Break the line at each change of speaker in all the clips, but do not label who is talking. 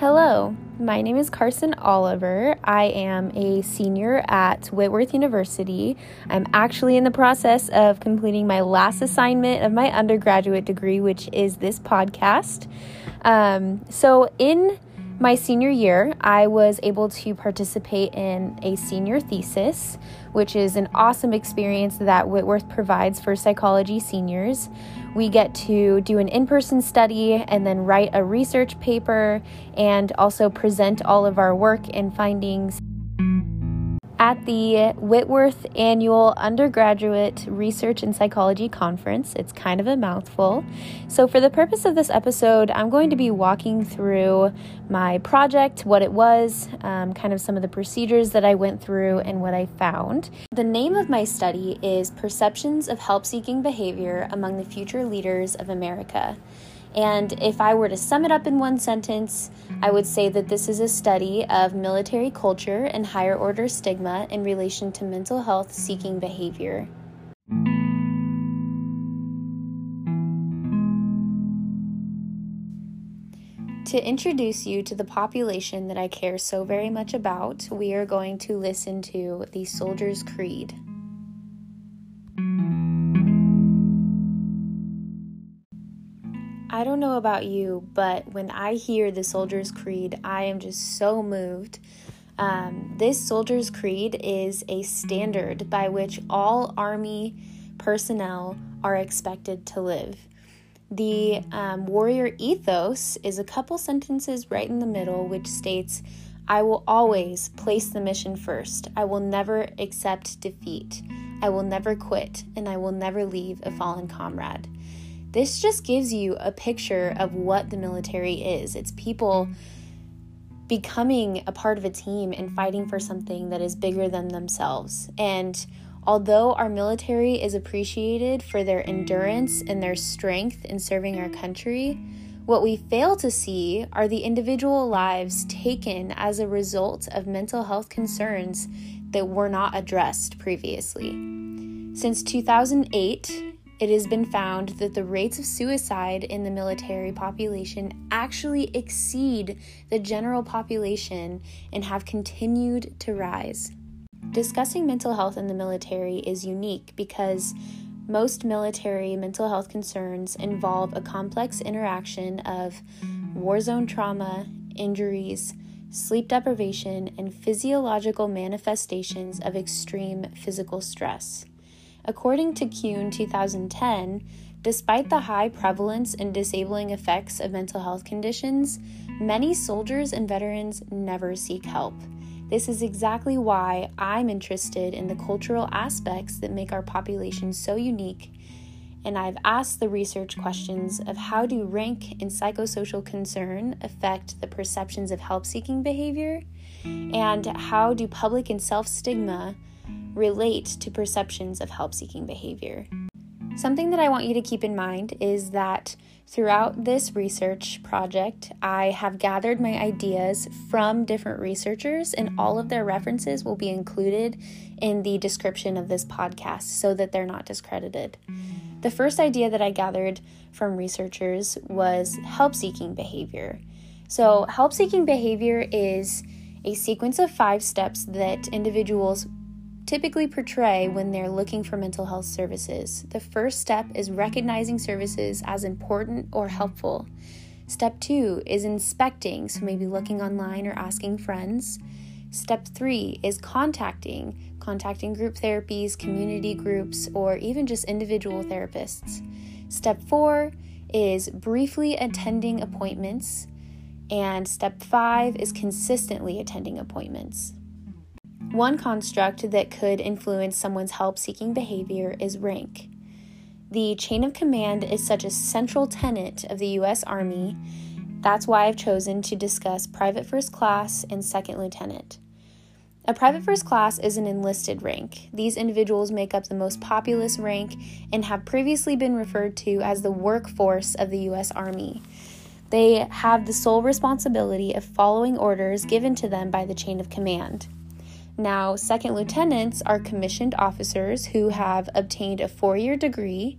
Hello, my name is Carson Oliver. I am a senior at Whitworth University. I'm actually in the process of completing my last assignment of my undergraduate degree, which is this podcast. Um, so, in my senior year, I was able to participate in a senior thesis, which is an awesome experience that Whitworth provides for psychology seniors. We get to do an in person study and then write a research paper and also present all of our work and findings at the Whitworth Annual Undergraduate Research and Psychology Conference. It's kind of a mouthful. So, for the purpose of this episode, I'm going to be walking through my project, what it was, um, kind of some of the procedures that I went through, and what I found. The name of my study is Perceptions of Help Seeking Behavior Among the Future Leaders of America. And if I were to sum it up in one sentence, I would say that this is a study of military culture and higher order stigma in relation to mental health seeking behavior. To introduce you to the population that I care so very much about, we are going to listen to the Soldier's Creed. I don't know about you, but when I hear the Soldier's Creed, I am just so moved. Um, this Soldier's Creed is a standard by which all Army personnel are expected to live. The um, warrior ethos is a couple sentences right in the middle, which states, I will always place the mission first. I will never accept defeat. I will never quit, and I will never leave a fallen comrade. This just gives you a picture of what the military is. It's people becoming a part of a team and fighting for something that is bigger than themselves. And although our military is appreciated for their endurance and their strength in serving our country, what we fail to see are the individual lives taken as a result of mental health concerns that were not addressed previously. Since 2008, it has been found that the rates of suicide in the military population actually exceed the general population and have continued to rise. Discussing mental health in the military is unique because most military mental health concerns involve a complex interaction of war zone trauma, injuries, sleep deprivation, and physiological manifestations of extreme physical stress. According to Kuhn 2010, despite the high prevalence and disabling effects of mental health conditions, many soldiers and veterans never seek help. This is exactly why I'm interested in the cultural aspects that make our population so unique. And I've asked the research questions of how do rank and psychosocial concern affect the perceptions of help seeking behavior? And how do public and self stigma relate to perceptions of help seeking behavior. Something that I want you to keep in mind is that throughout this research project, I have gathered my ideas from different researchers, and all of their references will be included in the description of this podcast so that they're not discredited. The first idea that I gathered from researchers was help seeking behavior. So, help seeking behavior is a sequence of five steps that individuals typically portray when they're looking for mental health services. The first step is recognizing services as important or helpful. Step two is inspecting, so maybe looking online or asking friends. Step three is contacting, contacting group therapies, community groups, or even just individual therapists. Step four is briefly attending appointments. And step five is consistently attending appointments. One construct that could influence someone's help seeking behavior is rank. The chain of command is such a central tenet of the U.S. Army. That's why I've chosen to discuss private first class and second lieutenant. A private first class is an enlisted rank. These individuals make up the most populous rank and have previously been referred to as the workforce of the U.S. Army. They have the sole responsibility of following orders given to them by the chain of command. Now, second lieutenants are commissioned officers who have obtained a four year degree,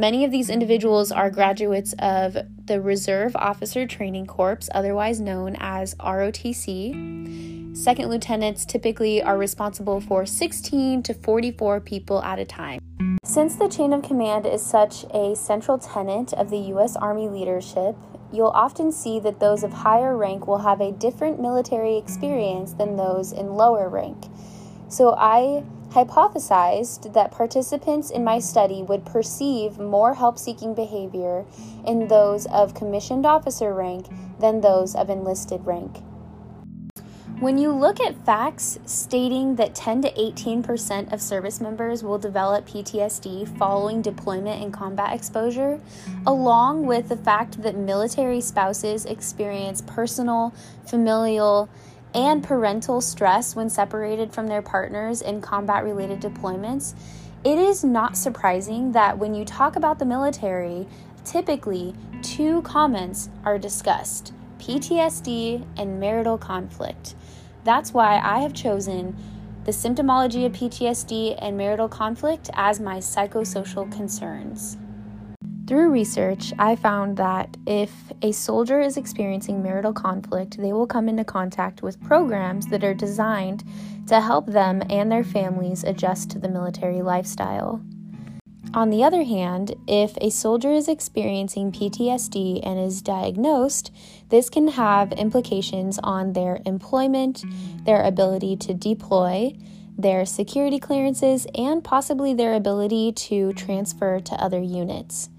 Many of these individuals are graduates of the Reserve Officer Training Corps, otherwise known as ROTC. Second lieutenants typically are responsible for 16 to 44 people at a time. Since the chain of command is such a central tenet of the U.S. Army leadership, you'll often see that those of higher rank will have a different military experience than those in lower rank. So I hypothesized that participants in my study would perceive more help seeking behavior in those of commissioned officer rank than those of enlisted rank. When you look at facts stating that 10 to 18% of service members will develop PTSD following deployment and combat exposure, along with the fact that military spouses experience personal, familial, and parental stress when separated from their partners in combat related deployments, it is not surprising that when you talk about the military, typically two comments are discussed PTSD and marital conflict. That's why I have chosen the symptomology of PTSD and marital conflict as my psychosocial concerns. Through research, I found that if a soldier is experiencing marital conflict, they will come into contact with programs that are designed to help them and their families adjust to the military lifestyle. On the other hand, if a soldier is experiencing PTSD and is diagnosed, this can have implications on their employment, their ability to deploy, their security clearances, and possibly their ability to transfer to other units.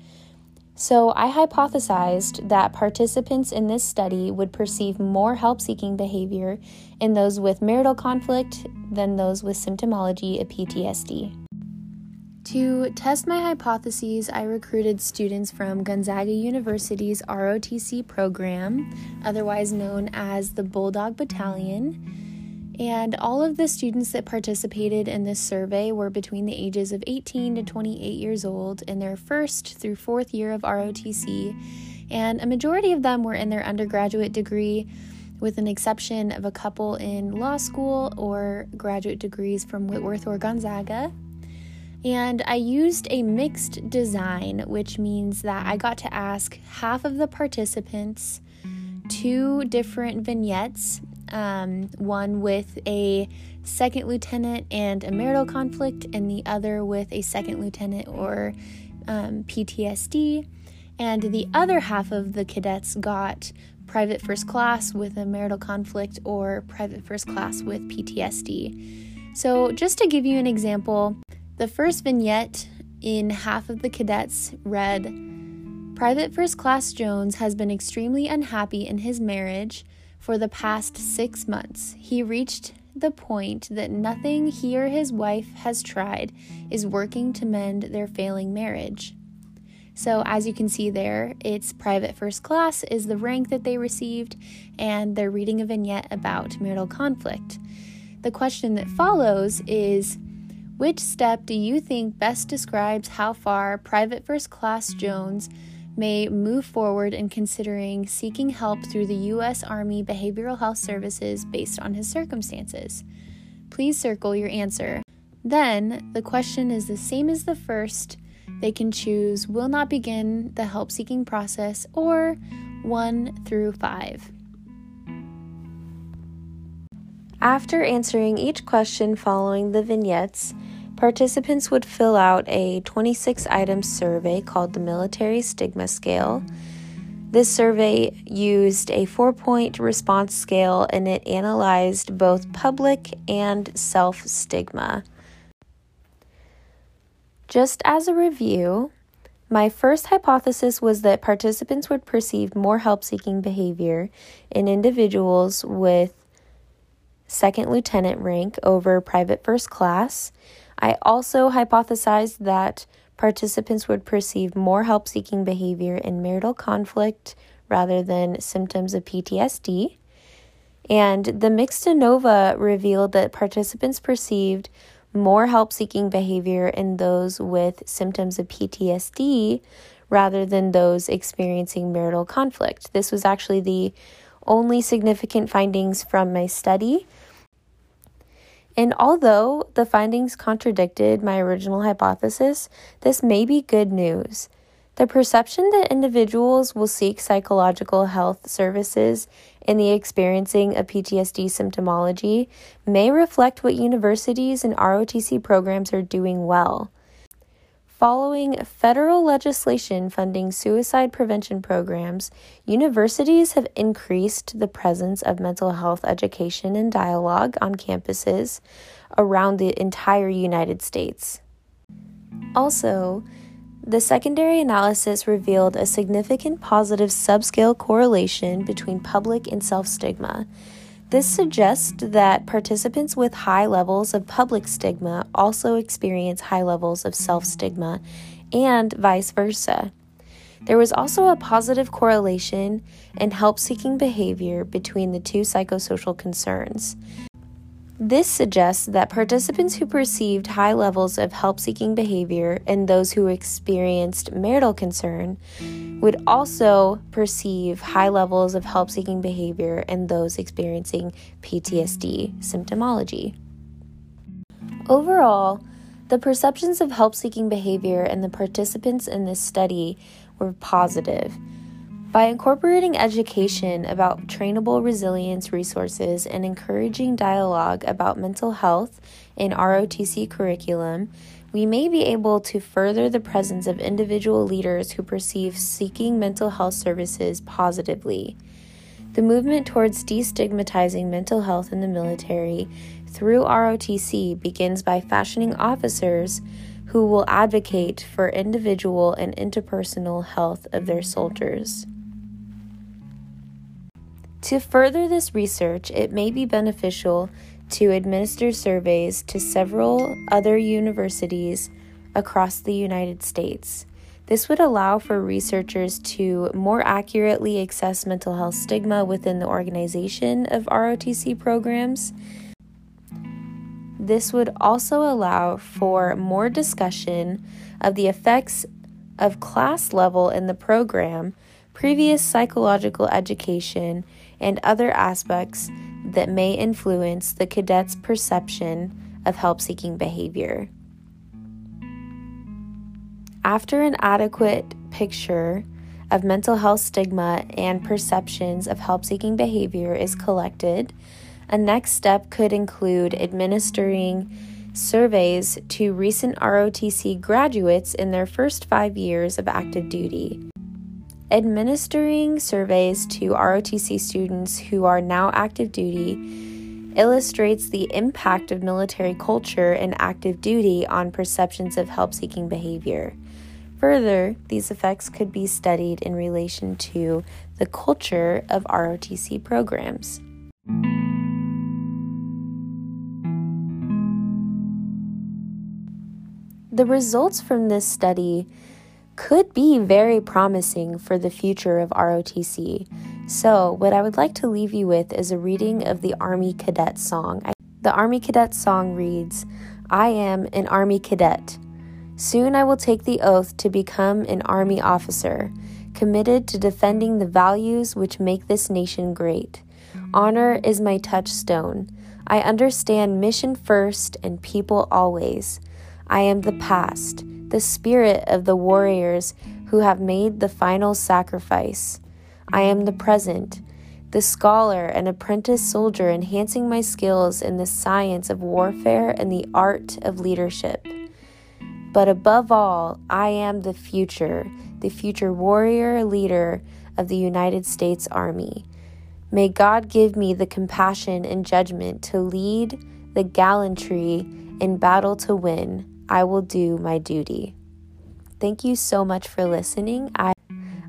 So, I hypothesized that participants in this study would perceive more help seeking behavior in those with marital conflict than those with symptomology of PTSD. To test my hypotheses, I recruited students from Gonzaga University's ROTC program, otherwise known as the Bulldog Battalion. And all of the students that participated in this survey were between the ages of 18 to 28 years old in their first through fourth year of ROTC, and a majority of them were in their undergraduate degree, with an exception of a couple in law school or graduate degrees from Whitworth or Gonzaga. And I used a mixed design, which means that I got to ask half of the participants two different vignettes um, one with a second lieutenant and a marital conflict, and the other with a second lieutenant or um, PTSD. And the other half of the cadets got private first class with a marital conflict or private first class with PTSD. So, just to give you an example, the first vignette in half of the cadets read Private First Class Jones has been extremely unhappy in his marriage for the past six months. He reached the point that nothing he or his wife has tried is working to mend their failing marriage. So, as you can see there, it's private first class is the rank that they received, and they're reading a vignette about marital conflict. The question that follows is which step do you think best describes how far Private First Class Jones may move forward in considering seeking help through the U.S. Army Behavioral Health Services based on his circumstances? Please circle your answer. Then, the question is the same as the first. They can choose will not begin the help seeking process or 1 through 5. After answering each question following the vignettes, Participants would fill out a 26 item survey called the Military Stigma Scale. This survey used a four point response scale and it analyzed both public and self stigma. Just as a review, my first hypothesis was that participants would perceive more help seeking behavior in individuals with second lieutenant rank over private first class I also hypothesized that participants would perceive more help seeking behavior in marital conflict rather than symptoms of PTSD. And the mixed ANOVA revealed that participants perceived more help seeking behavior in those with symptoms of PTSD rather than those experiencing marital conflict. This was actually the only significant findings from my study. And although the findings contradicted my original hypothesis, this may be good news. The perception that individuals will seek psychological health services in the experiencing of PTSD symptomology may reflect what universities and ROTC programs are doing well. Following federal legislation funding suicide prevention programs, universities have increased the presence of mental health education and dialogue on campuses around the entire United States. Also, the secondary analysis revealed a significant positive subscale correlation between public and self stigma this suggests that participants with high levels of public stigma also experience high levels of self stigma, and vice versa. There was also a positive correlation in help seeking behavior between the two psychosocial concerns. This suggests that participants who perceived high levels of help seeking behavior and those who experienced marital concern would also perceive high levels of help seeking behavior in those experiencing PTSD symptomology. Overall, the perceptions of help seeking behavior in the participants in this study were positive by incorporating education about trainable resilience resources and encouraging dialogue about mental health in ROTC curriculum, we may be able to further the presence of individual leaders who perceive seeking mental health services positively. The movement towards destigmatizing mental health in the military through ROTC begins by fashioning officers who will advocate for individual and interpersonal health of their soldiers. To further this research, it may be beneficial to administer surveys to several other universities across the United States. This would allow for researchers to more accurately assess mental health stigma within the organization of ROTC programs. This would also allow for more discussion of the effects of class level in the program, previous psychological education, and other aspects that may influence the cadet's perception of help seeking behavior. After an adequate picture of mental health stigma and perceptions of help seeking behavior is collected, a next step could include administering surveys to recent ROTC graduates in their first five years of active duty. Administering surveys to ROTC students who are now active duty illustrates the impact of military culture and active duty on perceptions of help seeking behavior. Further, these effects could be studied in relation to the culture of ROTC programs. The results from this study could be very promising for the future of ROTC. So, what I would like to leave you with is a reading of the Army Cadet song. The Army Cadet song reads I am an Army Cadet. Soon I will take the oath to become an Army officer, committed to defending the values which make this nation great. Honor is my touchstone. I understand mission first and people always. I am the past the spirit of the warriors who have made the final sacrifice. I am the present, the scholar and apprentice soldier enhancing my skills in the science of warfare and the art of leadership. But above all, I am the future, the future warrior leader of the United States Army. May God give me the compassion and judgment to lead the gallantry in battle to win. I will do my duty. Thank you so much for listening. I,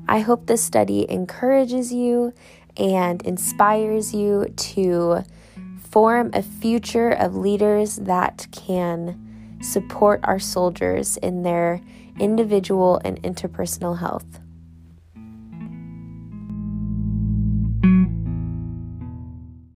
I hope this study encourages you and inspires you to form a future of leaders that can support our soldiers in their individual and interpersonal health.